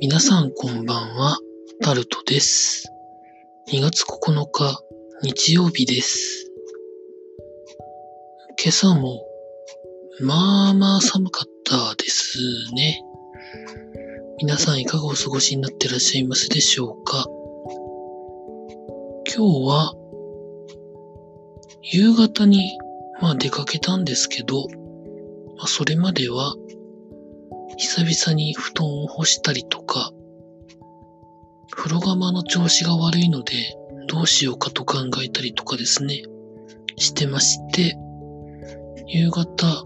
皆さんこんばんは、タルトです。2月9日、日曜日です。今朝も、まあまあ寒かったですね。皆さんいかがお過ごしになってらっしゃいますでしょうか今日は、夕方に、まあ出かけたんですけど、まあそれまでは、久々に布団を干したりとか、風呂釜の調子が悪いので、どうしようかと考えたりとかですね、してまして、夕方、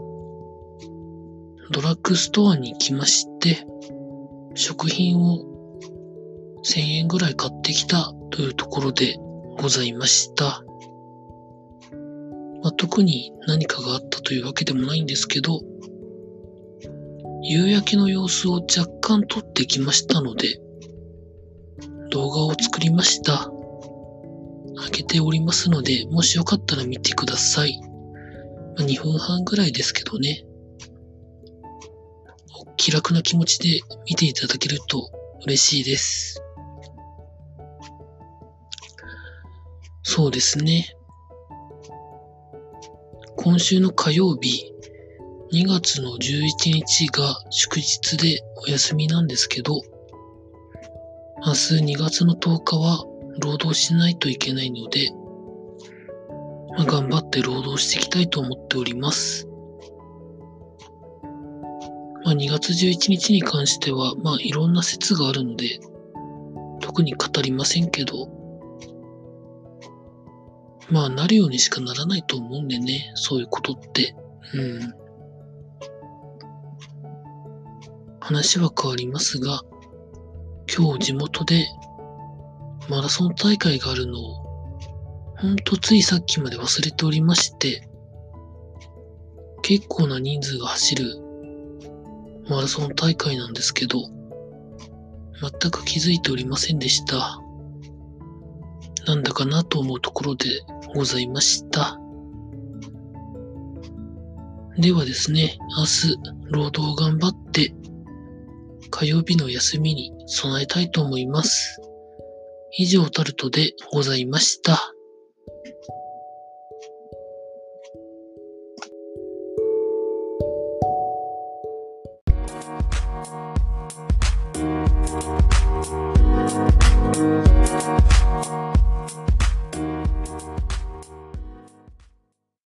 ドラッグストアに行きまして、食品を1000円ぐらい買ってきたというところでございました。まあ、特に何かがあったというわけでもないんですけど、夕焼けの様子を若干撮ってきましたので、動画を作りました。開けておりますので、もしよかったら見てください。まあ、2分半ぐらいですけどね。気楽な気持ちで見ていただけると嬉しいです。そうですね。今週の火曜日、2月の11日が祝日でお休みなんですけど、明日2月の10日は労働しないといけないので、まあ、頑張って労働していきたいと思っております。まあ、2月11日に関しては、まあ、いろんな説があるので、特に語りませんけど、まあ、なるようにしかならないと思うんでね、そういうことって。うん。話は変わりますが、今日地元でマラソン大会があるのを、ほんとついさっきまで忘れておりまして、結構な人数が走るマラソン大会なんですけど、全く気づいておりませんでした。なんだかなと思うところでございました。ではですね、明日、労働頑張って、火曜日の休みに備えたいと思います。以上タルトでございました。